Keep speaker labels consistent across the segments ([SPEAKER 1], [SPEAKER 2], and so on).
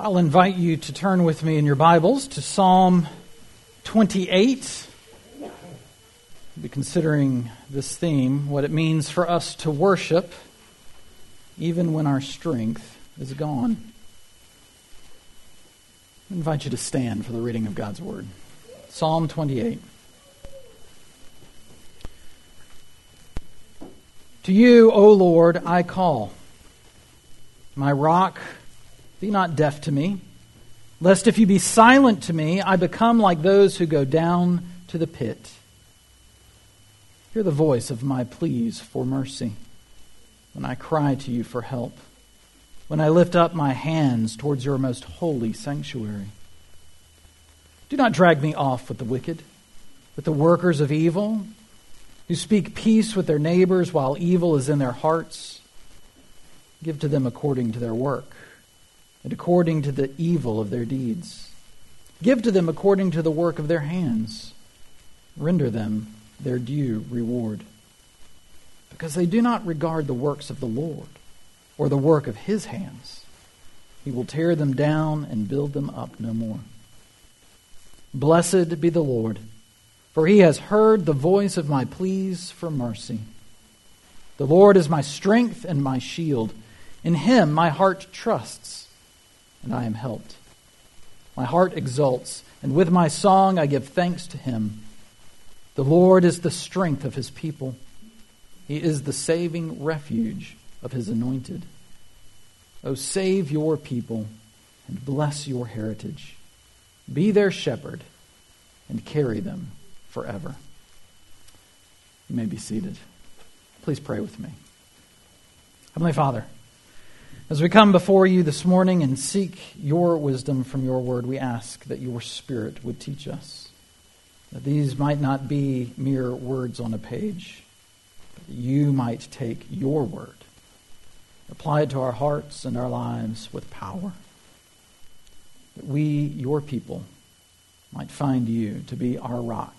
[SPEAKER 1] I'll invite you to turn with me in your Bibles to Psalm 28. We'll be considering this theme, what it means for us to worship even when our strength is gone. I invite you to stand for the reading of God's Word. Psalm 28. To you, O Lord, I call, my rock be not deaf to me, lest if you be silent to me, I become like those who go down to the pit. Hear the voice of my pleas for mercy when I cry to you for help, when I lift up my hands towards your most holy sanctuary. Do not drag me off with the wicked, with the workers of evil, who speak peace with their neighbors while evil is in their hearts. Give to them according to their work and according to the evil of their deeds. Give to them according to the work of their hands. Render them their due reward. Because they do not regard the works of the Lord or the work of his hands. He will tear them down and build them up no more. Blessed be the Lord, for he has heard the voice of my pleas for mercy. The Lord is my strength and my shield. In him my heart trusts and I am helped. My heart exults, and with my song I give thanks to him. The Lord is the strength of his people, he is the saving refuge of his anointed. O save your people and bless your heritage. Be their shepherd and carry them forever. You may be seated. Please pray with me. Heavenly Father, as we come before you this morning and seek your wisdom from your word, we ask that your Spirit would teach us. That these might not be mere words on a page, but that you might take your word, apply it to our hearts and our lives with power. That we, your people, might find you to be our rock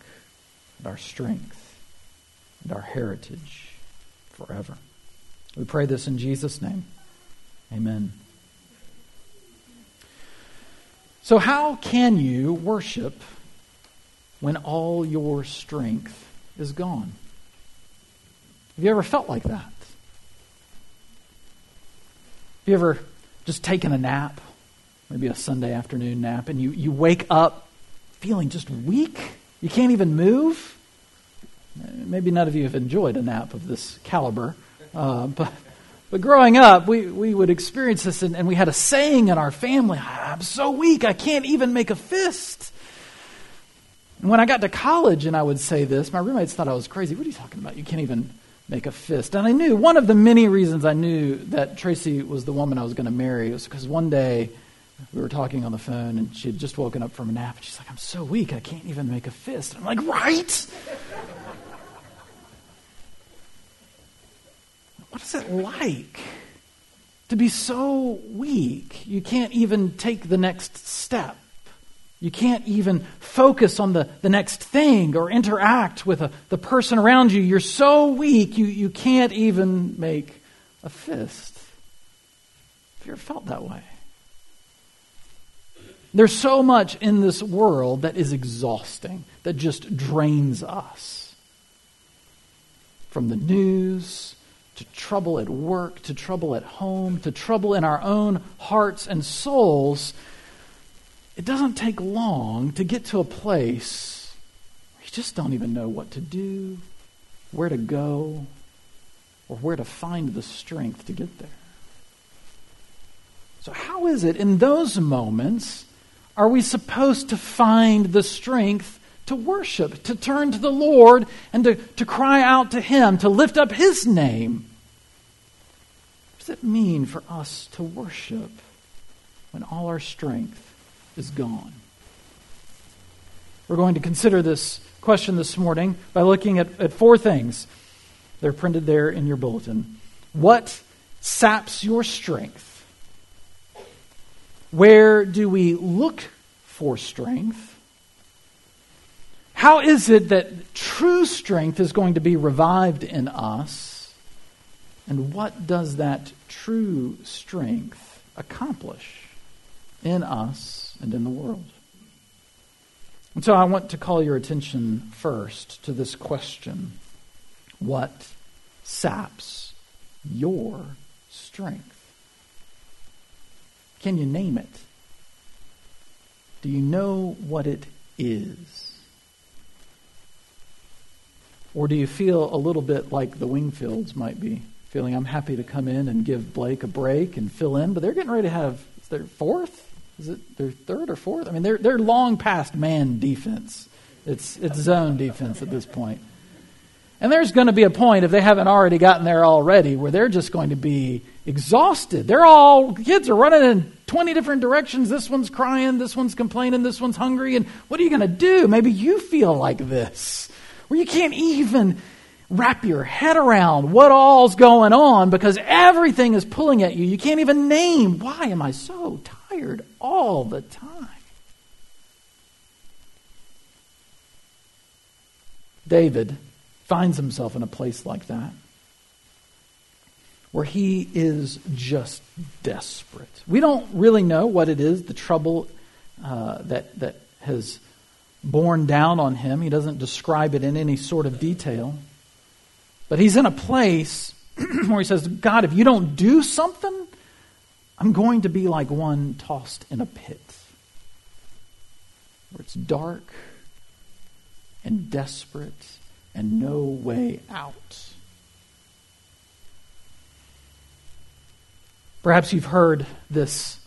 [SPEAKER 1] and our strength and our heritage forever. We pray this in Jesus' name. Amen. So, how can you worship when all your strength is gone? Have you ever felt like that? Have you ever just taken a nap, maybe a Sunday afternoon nap, and you, you wake up feeling just weak? You can't even move? Maybe none of you have enjoyed a nap of this caliber, uh, but but growing up, we, we would experience this, and, and we had a saying in our family I'm so weak, I can't even make a fist. And when I got to college and I would say this, my roommates thought I was crazy. What are you talking about? You can't even make a fist. And I knew one of the many reasons I knew that Tracy was the woman I was going to marry was because one day we were talking on the phone and she had just woken up from a nap and she's like, I'm so weak, I can't even make a fist. And I'm like, right? What is it like to be so weak you can't even take the next step? You can't even focus on the, the next thing or interact with a, the person around you. You're so weak, you, you can't even make a fist. Have you ever felt that way? There's so much in this world that is exhausting, that just drains us. From the news to trouble at work, to trouble at home, to trouble in our own hearts and souls, it doesn't take long to get to a place where you just don't even know what to do, where to go, or where to find the strength to get there. So, how is it in those moments are we supposed to find the strength to worship, to turn to the Lord, and to, to cry out to Him, to lift up His name? It mean for us to worship when all our strength is gone? We're going to consider this question this morning by looking at, at four things. They're printed there in your bulletin. What saps your strength? Where do we look for strength? How is it that true strength is going to be revived in us? And what does that true strength accomplish? in us and in the world. And so I want to call your attention first to this question What saps your strength? Can you name it? Do you know what it is? Or do you feel a little bit like the Wingfields might be feeling? I'm happy to come in and give Blake a break and fill in, but they're getting ready to have their fourth is it their third or fourth? I mean, they're they're long past man defense. It's it's zone defense at this point. And there's going to be a point if they haven't already gotten there already where they're just going to be exhausted. They're all kids are running in 20 different directions. This one's crying, this one's complaining, this one's hungry, and what are you going to do? Maybe you feel like this where you can't even wrap your head around what all's going on because everything is pulling at you. You can't even name why am I so tired all the time. David finds himself in a place like that where he is just desperate. We don't really know what it is, the trouble uh, that, that has borne down on him. He doesn't describe it in any sort of detail. But he's in a place where he says, God, if you don't do something, I'm going to be like one tossed in a pit where it's dark and desperate and no way out. Perhaps you've heard this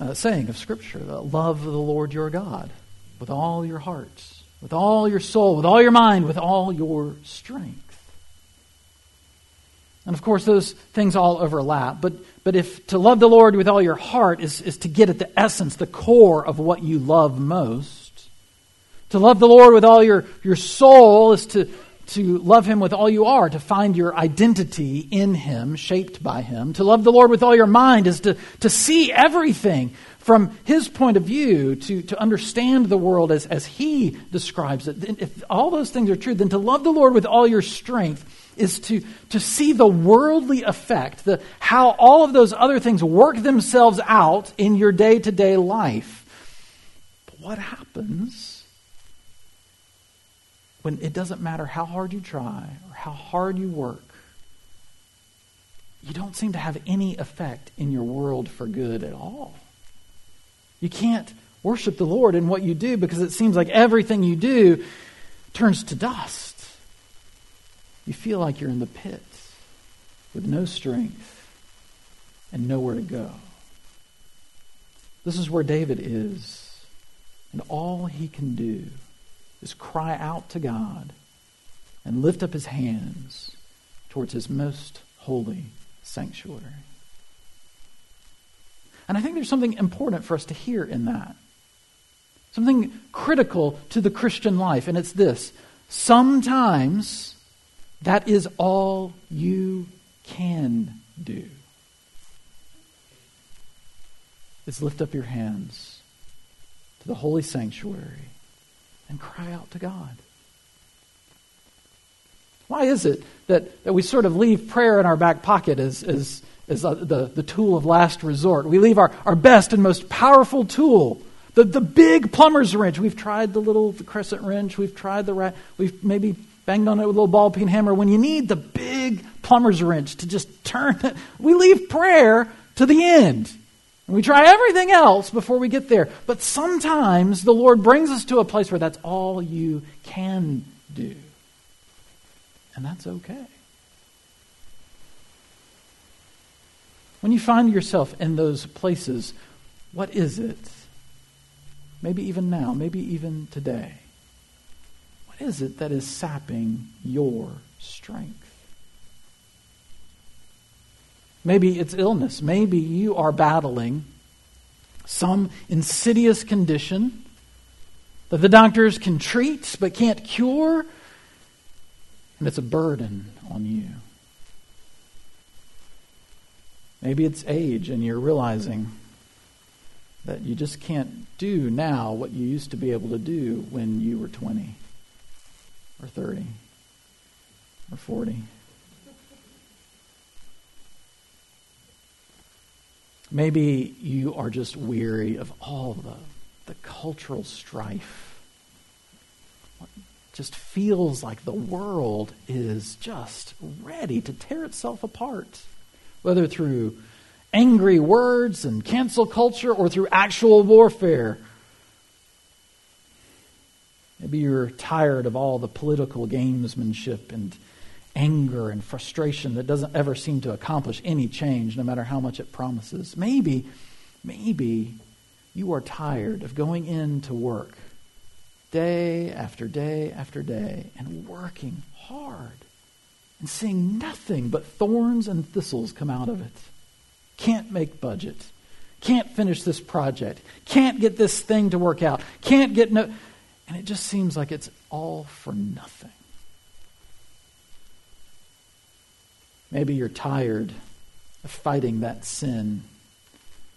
[SPEAKER 1] uh, saying of Scripture love the Lord your God with all your heart, with all your soul, with all your mind, with all your strength. And of course, those things all overlap. But, but if to love the Lord with all your heart is, is to get at the essence, the core of what you love most, to love the Lord with all your, your soul is to, to love Him with all you are, to find your identity in Him, shaped by Him. To love the Lord with all your mind is to, to see everything from His point of view, to, to understand the world as, as He describes it. If all those things are true, then to love the Lord with all your strength is to, to see the worldly effect, the, how all of those other things work themselves out in your day to day life. But what happens when it doesn't matter how hard you try or how hard you work? You don't seem to have any effect in your world for good at all. You can't worship the Lord in what you do because it seems like everything you do turns to dust. You feel like you're in the pit with no strength and nowhere to go. This is where David is. And all he can do is cry out to God and lift up his hands towards his most holy sanctuary. And I think there's something important for us to hear in that. Something critical to the Christian life, and it's this. Sometimes that is all you can do. Is lift up your hands to the holy sanctuary and cry out to God. Why is it that, that we sort of leave prayer in our back pocket as, as, as uh, the, the tool of last resort? We leave our, our best and most powerful tool, the, the big plumber's wrench. We've tried the little the crescent wrench, we've tried the rat, we've maybe banged on it with a little ball peen hammer. When you need the big plumber's wrench to just turn it, we leave prayer to the end. And we try everything else before we get there. But sometimes the Lord brings us to a place where that's all you can do. And that's okay. When you find yourself in those places, what is it? Maybe even now, maybe even today what is it that is sapping your strength? Maybe it's illness. Maybe you are battling some insidious condition that the doctors can treat but can't cure, and it's a burden on you. Maybe it's age, and you're realizing that you just can't do now what you used to be able to do when you were 20 or 30 or 40. Maybe you are just weary of all the, the cultural strife. It just feels like the world is just ready to tear itself apart, whether through angry words and cancel culture or through actual warfare. Maybe you're tired of all the political gamesmanship and anger and frustration that doesn't ever seem to accomplish any change, no matter how much it promises. Maybe, maybe you are tired of going into work day after day after day and working hard and seeing nothing but thorns and thistles come out of it. Can't make budget. Can't finish this project. Can't get this thing to work out. Can't get no. And it just seems like it's all for nothing. Maybe you're tired of fighting that sin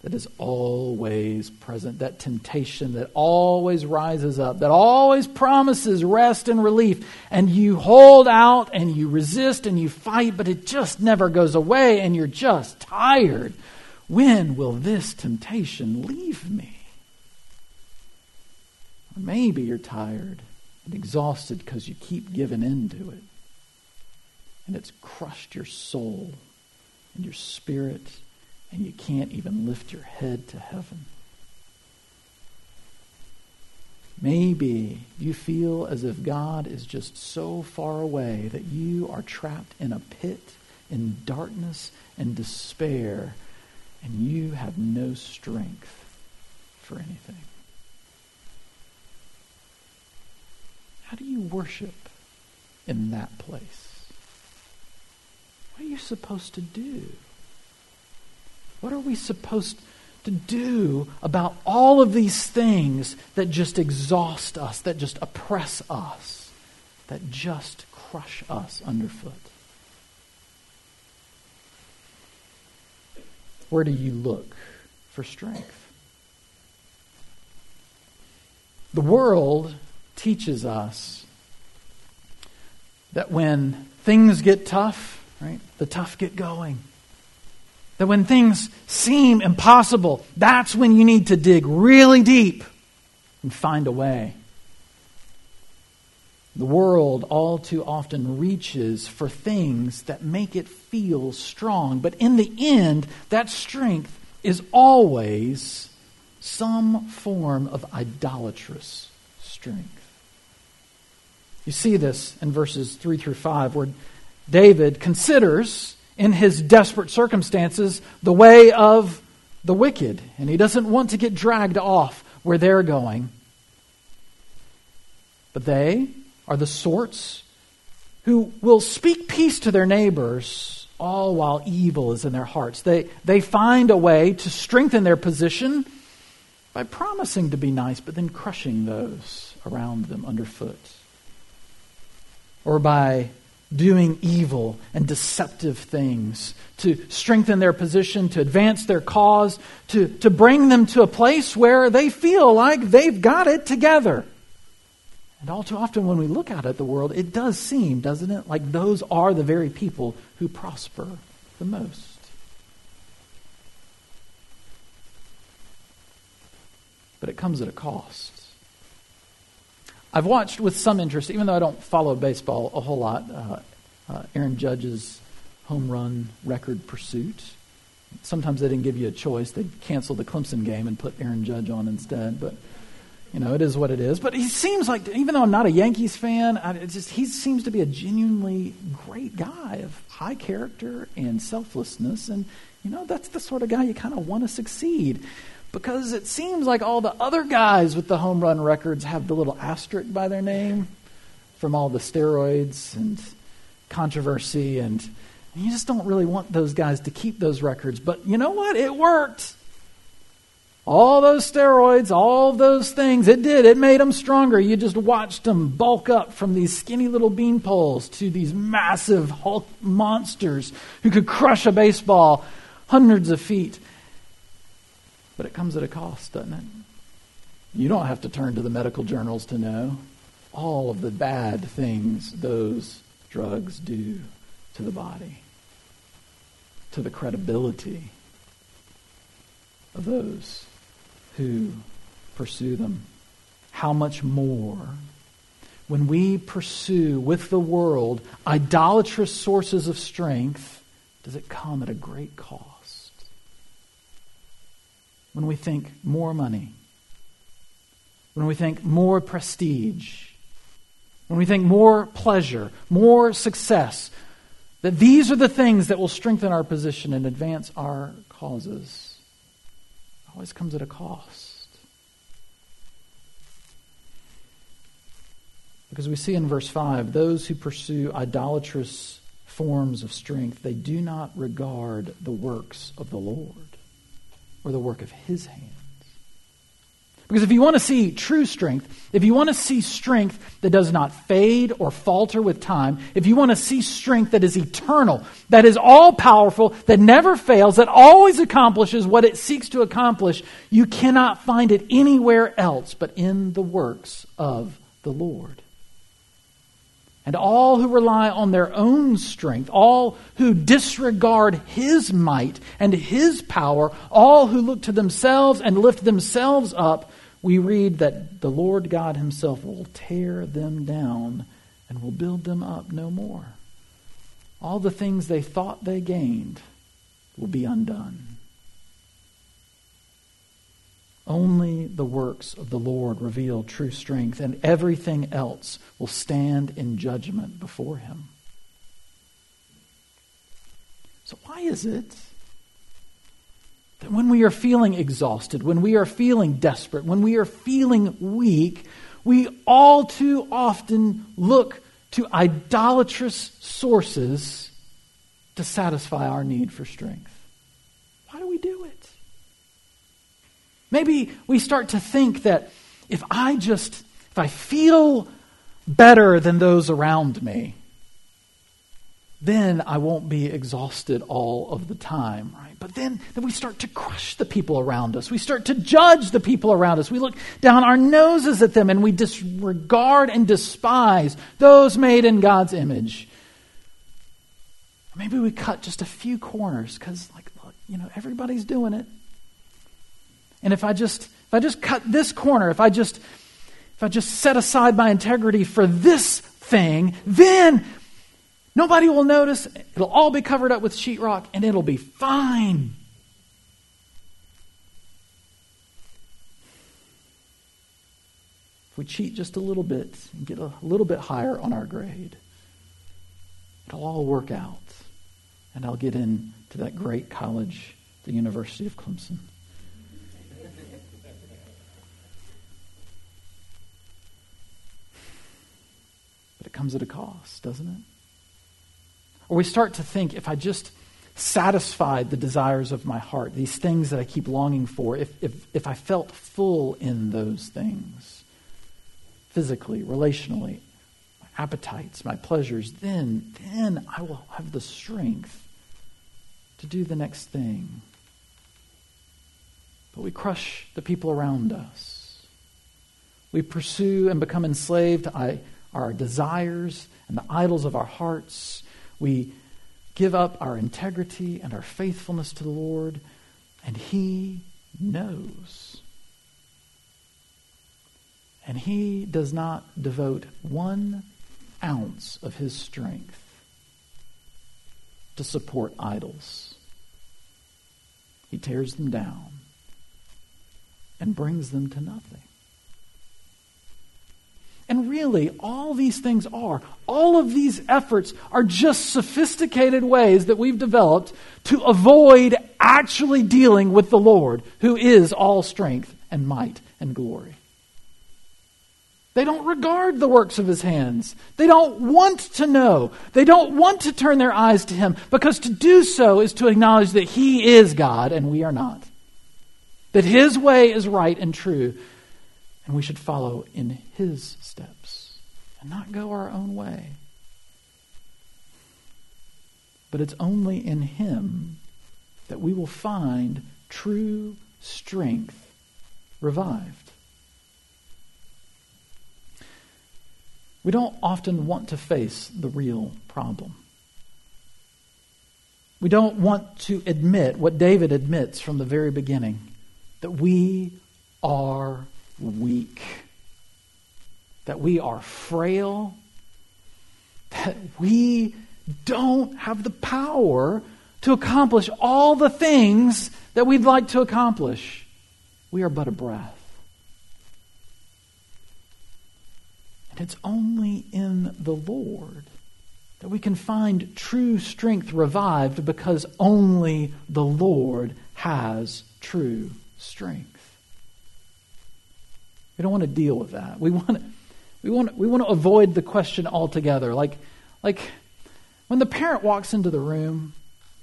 [SPEAKER 1] that is always present, that temptation that always rises up, that always promises rest and relief. And you hold out and you resist and you fight, but it just never goes away and you're just tired. When will this temptation leave me? Or maybe you're tired and exhausted because you keep giving in to it and it's crushed your soul and your spirit, and you can't even lift your head to heaven. Maybe you feel as if God is just so far away that you are trapped in a pit in darkness and despair, and you have no strength for anything. How do you worship in that place? What are you supposed to do? What are we supposed to do about all of these things that just exhaust us, that just oppress us, that just crush us underfoot? Where do you look for strength? The world teaches us that when things get tough, right? The tough get going. That when things seem impossible, that's when you need to dig really deep and find a way. The world all too often reaches for things that make it feel strong, but in the end, that strength is always some form of idolatrous strength. You see this in verses 3 through 5, where David considers in his desperate circumstances the way of the wicked, and he doesn't want to get dragged off where they're going. But they are the sorts who will speak peace to their neighbors all while evil is in their hearts. They, they find a way to strengthen their position by promising to be nice, but then crushing those around them underfoot. Or by doing evil and deceptive things to strengthen their position, to advance their cause, to, to bring them to a place where they feel like they've got it together. And all too often, when we look out at the world, it does seem, doesn't it, like those are the very people who prosper the most. But it comes at a cost. I've watched with some interest, even though I don't follow baseball a whole lot, uh, uh, Aaron Judge's home run record pursuit. Sometimes they didn't give you a choice. They canceled the Clemson game and put Aaron Judge on instead. But, you know, it is what it is. But he seems like, even though I'm not a Yankees fan, I, just he seems to be a genuinely great guy of high character and selflessness. And, you know, that's the sort of guy you kind of want to succeed because it seems like all the other guys with the home run records have the little asterisk by their name from all the steroids and controversy and you just don't really want those guys to keep those records. But you know what? It worked. All those steroids all those things it did. It made them stronger. You just watched them bulk up from these skinny little bean poles to these massive hulk monsters who could crush a baseball hundreds of feet but it comes at a cost, doesn't it? You don't have to turn to the medical journals to know all of the bad things those drugs do to the body, to the credibility of those who pursue them. How much more when we pursue with the world idolatrous sources of strength, does it come at a great cost? When we think more money, when we think more prestige, when we think more pleasure, more success, that these are the things that will strengthen our position and advance our causes, it always comes at a cost. Because we see in verse 5 those who pursue idolatrous forms of strength, they do not regard the works of the Lord or the work of his hands. Because if you want to see true strength, if you want to see strength that does not fade or falter with time, if you want to see strength that is eternal, that is all powerful, that never fails, that always accomplishes what it seeks to accomplish, you cannot find it anywhere else but in the works of the Lord. And all who rely on their own strength, all who disregard his might and his power, all who look to themselves and lift themselves up, we read that the Lord God himself will tear them down and will build them up no more. All the things they thought they gained will be undone. Only the works of the Lord reveal true strength, and everything else will stand in judgment before him. So, why is it that when we are feeling exhausted, when we are feeling desperate, when we are feeling weak, we all too often look to idolatrous sources to satisfy our need for strength? Why do we do it? Maybe we start to think that if I just, if I feel better than those around me, then I won't be exhausted all of the time, right? But then, then we start to crush the people around us. We start to judge the people around us. We look down our noses at them and we disregard and despise those made in God's image. Maybe we cut just a few corners because, like, look, you know, everybody's doing it. And if I just if I just cut this corner, if I just if I just set aside my integrity for this thing, then nobody will notice. It'll all be covered up with sheetrock and it'll be fine. If we cheat just a little bit and get a little bit higher on our grade, it'll all work out. And I'll get into that great college, the University of Clemson. Comes at a cost, doesn't it? Or we start to think if I just satisfied the desires of my heart, these things that I keep longing for, if, if, if I felt full in those things, physically, relationally, my appetites, my pleasures, then, then I will have the strength to do the next thing. But we crush the people around us. We pursue and become enslaved to our desires and the idols of our hearts. We give up our integrity and our faithfulness to the Lord, and He knows. And He does not devote one ounce of His strength to support idols. He tears them down and brings them to nothing. And really, all these things are, all of these efforts are just sophisticated ways that we've developed to avoid actually dealing with the Lord, who is all strength and might and glory. They don't regard the works of his hands. They don't want to know. They don't want to turn their eyes to him because to do so is to acknowledge that he is God and we are not. That his way is right and true and we should follow in his steps and not go our own way. But it's only in him that we will find true strength revived. We don't often want to face the real problem. We don't want to admit what David admits from the very beginning that we are weak, that we are frail, that we don't have the power to accomplish all the things that we'd like to accomplish. We are but a breath. And it's only in the Lord that we can find true strength revived because only the Lord has true strength. We don't want to deal with that. We want to, we want, we want to avoid the question altogether. Like, like when the parent walks into the room,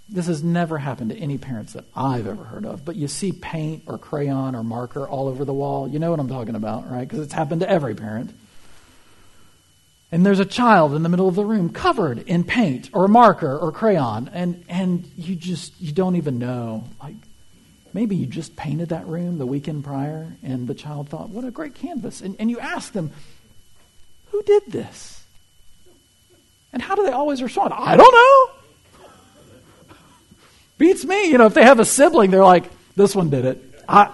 [SPEAKER 1] this has never happened to any parents that I've ever heard of, but you see paint or crayon or marker all over the wall. You know what I'm talking about, right? Because it's happened to every parent. And there's a child in the middle of the room covered in paint or marker or crayon, and, and you just you don't even know. Like maybe you just painted that room the weekend prior, and the child thought, What a great canvas. And, and you ask them, Who did this? And how do they always respond? I don't know. Beats me. You know, if they have a sibling, they're like, this one did it. I,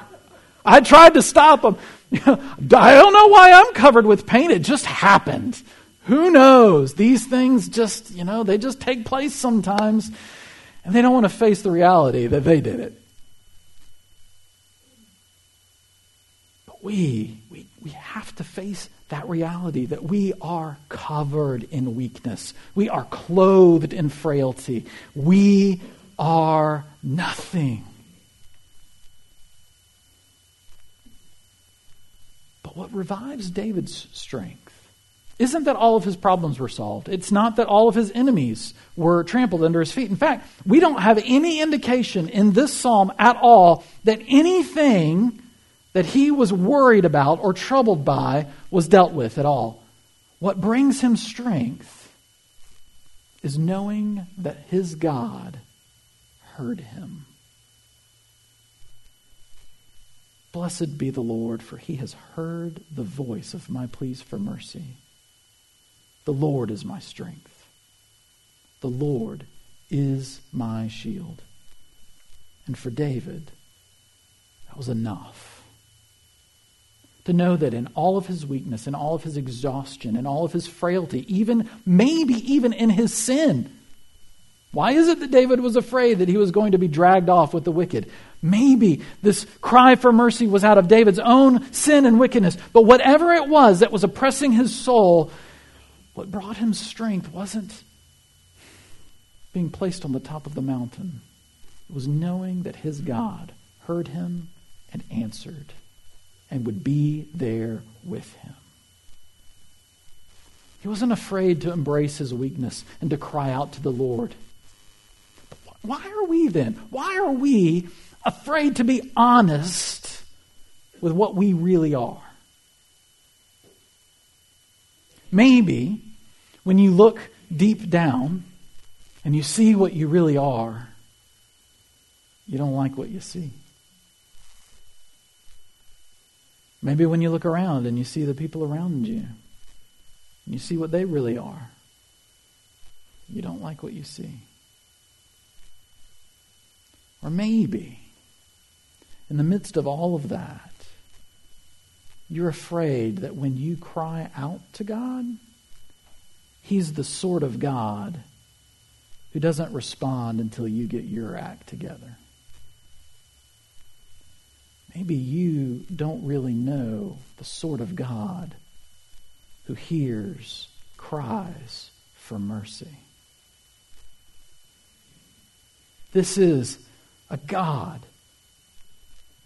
[SPEAKER 1] I tried to stop them. I don't know why I'm covered with paint. It just happened. Who knows? These things just, you know, they just take place sometimes. And they don't want to face the reality that they did it. We, we, we have to face that reality that we are covered in weakness, we are clothed in frailty, we are nothing. But what revives David's strength isn't that all of his problems were solved. It's not that all of his enemies were trampled under his feet. In fact, we don't have any indication in this psalm at all that anything that he was worried about or troubled by was dealt with at all. What brings him strength is knowing that his God heard him. Blessed be the Lord, for he has heard the voice of my pleas for mercy. The Lord is my strength. The Lord is my shield. And for David, that was enough to know that in all of his weakness, in all of his exhaustion, in all of his frailty, even maybe even in his sin. Why is it that David was afraid that he was going to be dragged off with the wicked? Maybe this cry for mercy was out of David's own sin and wickedness. But whatever it was that was oppressing his soul, what brought him strength wasn't being placed on the top of the mountain. It was knowing that his God heard him and answered and would be there with him. He wasn't afraid to embrace his weakness and to cry out to the Lord. Why are we then? Why are we afraid to be honest with what we really are? Maybe when you look deep down and you see what you really are, you don't like what you see. Maybe when you look around and you see the people around you, and you see what they really are, you don't like what you see. Or maybe, in the midst of all of that, you're afraid that when you cry out to God, He's the sort of God who doesn't respond until you get your act together. Maybe you don't really know the sort of God who hears cries for mercy. This is a God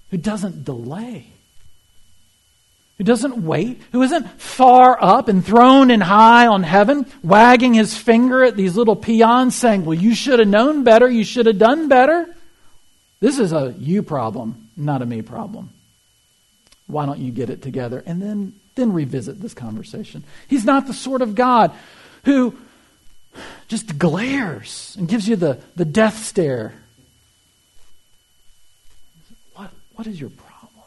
[SPEAKER 1] who doesn't delay, who doesn't wait, who isn't far up and thrown in high on heaven, wagging his finger at these little peons saying, Well, you should have known better, you should have done better. This is a you problem not a me problem. Why don't you get it together? And then, then revisit this conversation. He's not the sort of God who just glares and gives you the, the death stare. What, what is your problem?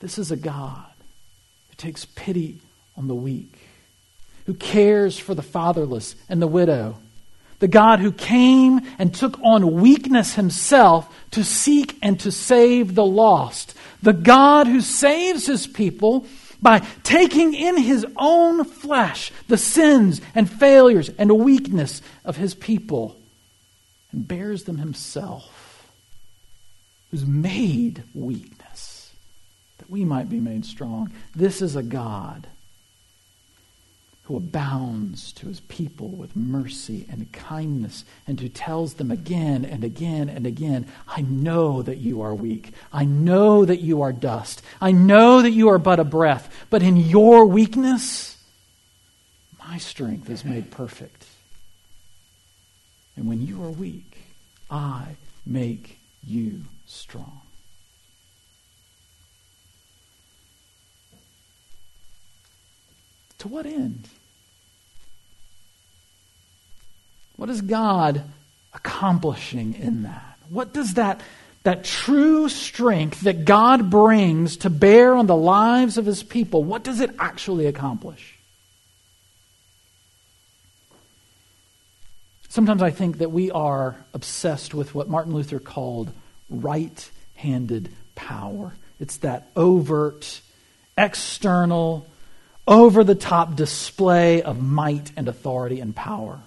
[SPEAKER 1] This is a God who takes pity on the weak, who cares for the fatherless and the widow, the God who came and took on weakness himself to seek and to save the lost, the God who saves his people by taking in his own flesh the sins and failures and weakness of his people and bears them himself, who's made weakness that we might be made strong. This is a God who abounds to his people with mercy and kindness, and who tells them again and again and again, I know that you are weak. I know that you are dust. I know that you are but a breath. But in your weakness, my strength is made perfect. And when you are weak, I make you strong. To what end? What is God accomplishing in that? What does that, that true strength that God brings to bear on the lives of his people, what does it actually accomplish? Sometimes I think that we are obsessed with what Martin Luther called right handed power. It's that overt, external, over the top display of might and authority and power.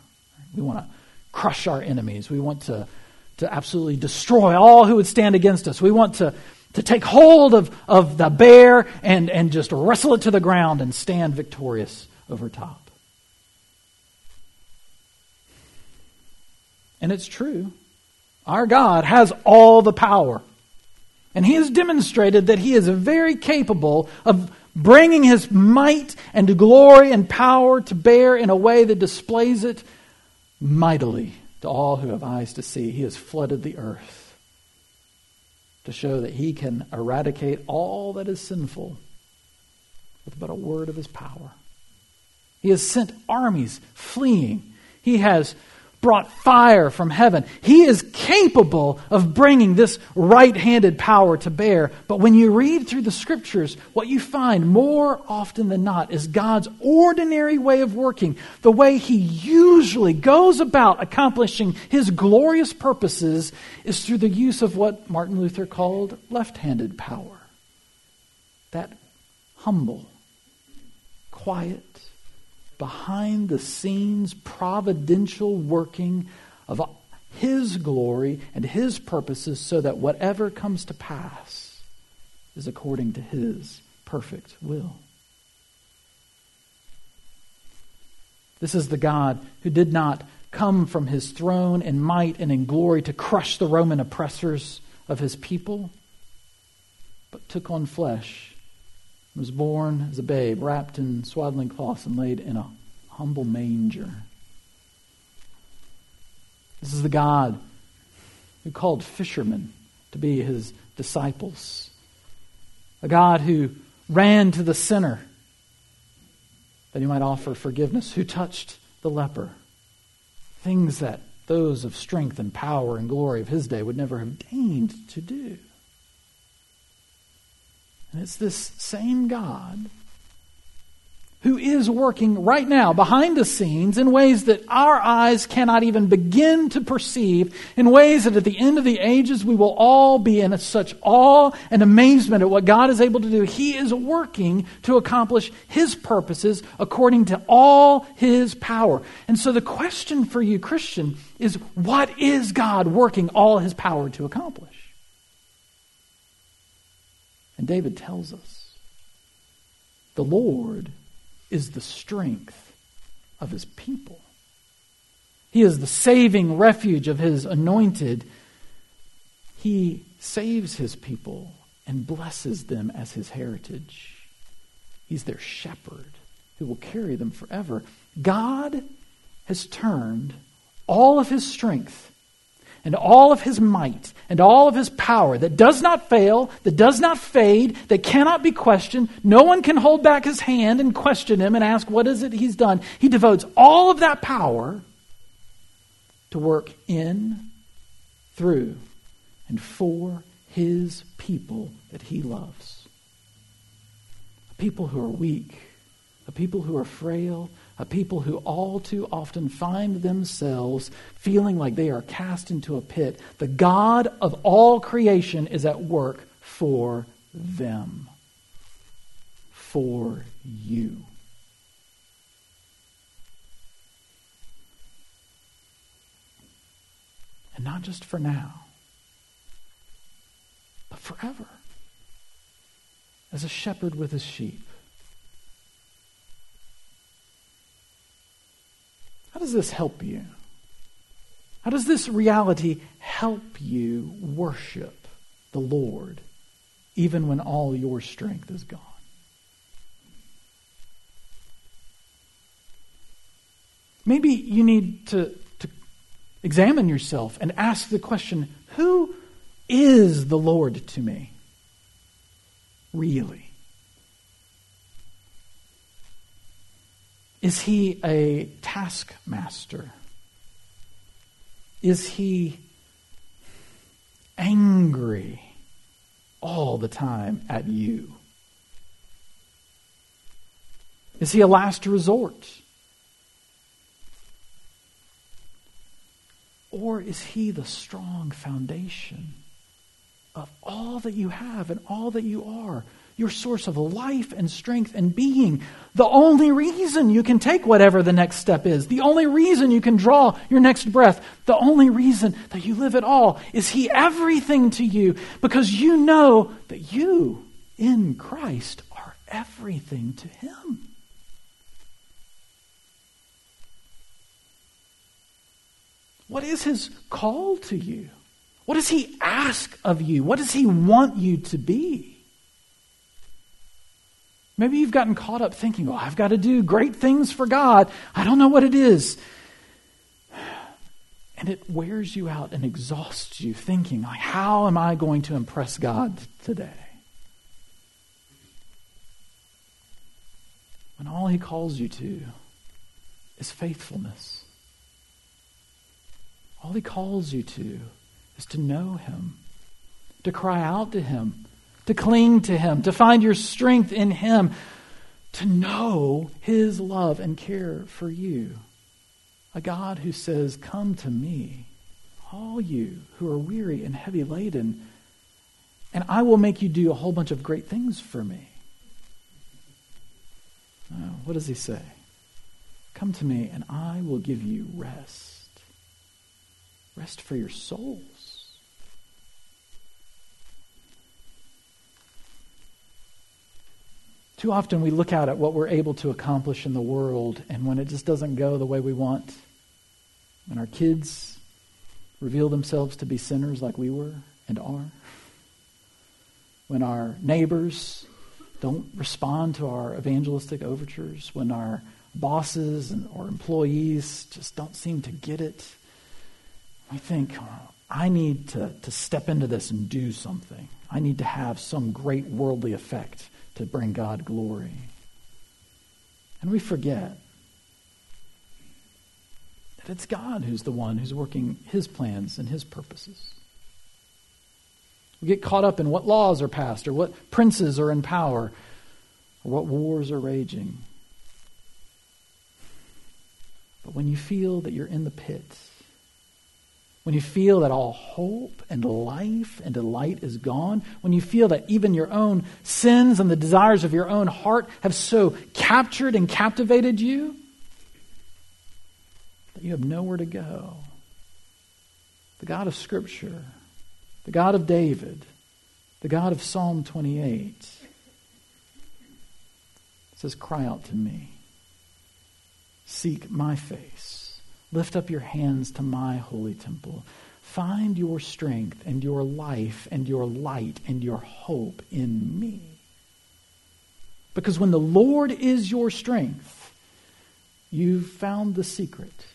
[SPEAKER 1] We want to crush our enemies. We want to, to absolutely destroy all who would stand against us. We want to, to take hold of, of the bear and, and just wrestle it to the ground and stand victorious over top. And it's true. Our God has all the power. And He has demonstrated that He is very capable of bringing his might and glory and power to bear in a way that displays it mightily to all who have eyes to see. He has flooded the earth to show that he can eradicate all that is sinful with but a word of his power. He has sent armies fleeing. He has brought fire from heaven. He is capable of bringing this right handed power to bear. But when you read through the scriptures, what you find more often than not is God's ordinary way of working, the way He usually goes about accomplishing His glorious purposes is through the use of what Martin Luther called left handed power. That humble, quiet, behind the scenes providential working of His glory and His purposes so that whatever comes to pass is according to His perfect will. This is the God who did not come from his throne in might and in glory to crush the Roman oppressors of his people, but took on flesh was born as a babe, wrapped in swaddling cloths, and laid in a humble manger. This is the God who called fishermen to be his disciples, a God who ran to the sinner that he might offer forgiveness, who touched the leper. Things that those of strength and power and glory of his day would never have deigned to do. And it's this same God who is working right now behind the scenes in ways that our eyes cannot even begin to perceive, in ways that at the end of the ages we will all be in such awe and amazement at what God is able to do. He is working to accomplish His purposes according to all His power. And so the question for you, Christian, is what is God working all His power to accomplish? And David tells us the Lord is the strength of his people. He is the saving refuge of his anointed. He saves his people and blesses them as his heritage. He's their shepherd who will carry them forever. God has turned all of his strength and all of his might and all of his power that does not fail, that does not fade, that cannot be questioned. No one can hold back his hand and question him and ask, What is it he's done? He devotes all of that power to work in, through, and for his people that he loves. A people who are weak, a people who are frail, a people who all too often find themselves feeling like they are cast into a pit, the God of all creation is at work for them, for you. And not just for now, but forever. As a shepherd with his sheep. How does this help you? How does this reality help you worship the Lord even when all your strength is gone? Maybe you need to, to examine yourself and ask the question who is the Lord to me? Really? Is he a taskmaster? Is he angry all the time at you? Is he a last resort? Or is he the strong foundation of all that you have and all that you are? Your source of life and strength and being. The only reason you can take whatever the next step is, the only reason you can draw your next breath, the only reason that you live at all is He everything to you because you know that you in Christ are everything to Him. What is His call to you? What does He ask of you? What does He want you to be? Maybe you've gotten caught up thinking, oh, I've got to do great things for God. I don't know what it is. And it wears you out and exhausts you thinking, how am I going to impress God today? When all He calls you to is faithfulness. All He calls you to is to know Him, to cry out to Him to cling to Him, to find your strength in Him, to know His love and care for you. A God who says, Come to me, all you who are weary and heavy laden, and I will make you do a whole bunch of great things for me. what does He say? Come to me, and I will give you rest. Rest for your souls. Too often we look out at what we're able to accomplish in the world, and when it just doesn't go the way we want, when our kids reveal themselves to be sinners like we were and are, when our neighbors don't respond to our evangelistic overtures, when our bosses and, or employees just don't seem to get it, we think, oh, I need to, to step into this and do something. I need to have some great worldly effect to bring God glory. And we forget that it's God who's the one who's working his plans and his purposes. We get caught up in what laws are passed or what princes are in power or what wars are raging. But when you feel that you're in the pit, when you feel that all hope and life and delight is gone, when you feel that even your own sins and the desires of your own heart have so captured and captivated you that you have nowhere to go, the God of Scripture, the God of David, the God of Psalm 28 says, Cry out to me, seek my face. Lift up your hands to my holy temple. Find your strength and your life and your light and your hope in me. Because when the Lord is your strength, you've found the secret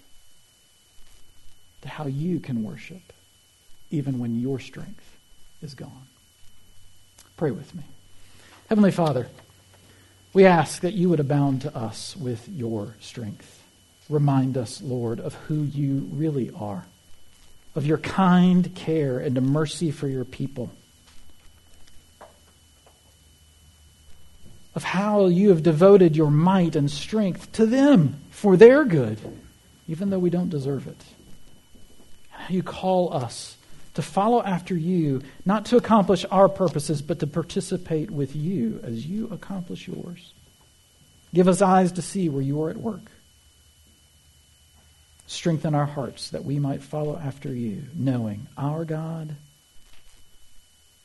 [SPEAKER 1] to how you can worship even when your strength is gone. Pray with me. Heavenly Father, we ask that you would abound to us with your strength. Remind us, Lord, of who you really are, of your kind care and mercy for your people. of how you have devoted your might and strength to them for their good, even though we don't deserve it. How you call us to follow after you, not to accomplish our purposes, but to participate with you as you accomplish yours. Give us eyes to see where you are at work. Strengthen our hearts that we might follow after you, knowing our God,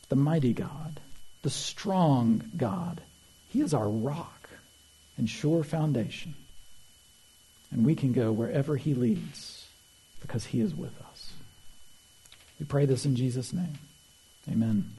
[SPEAKER 1] the mighty God, the strong God, He is our rock and sure foundation. And we can go wherever He leads because He is with us. We pray this in Jesus' name. Amen.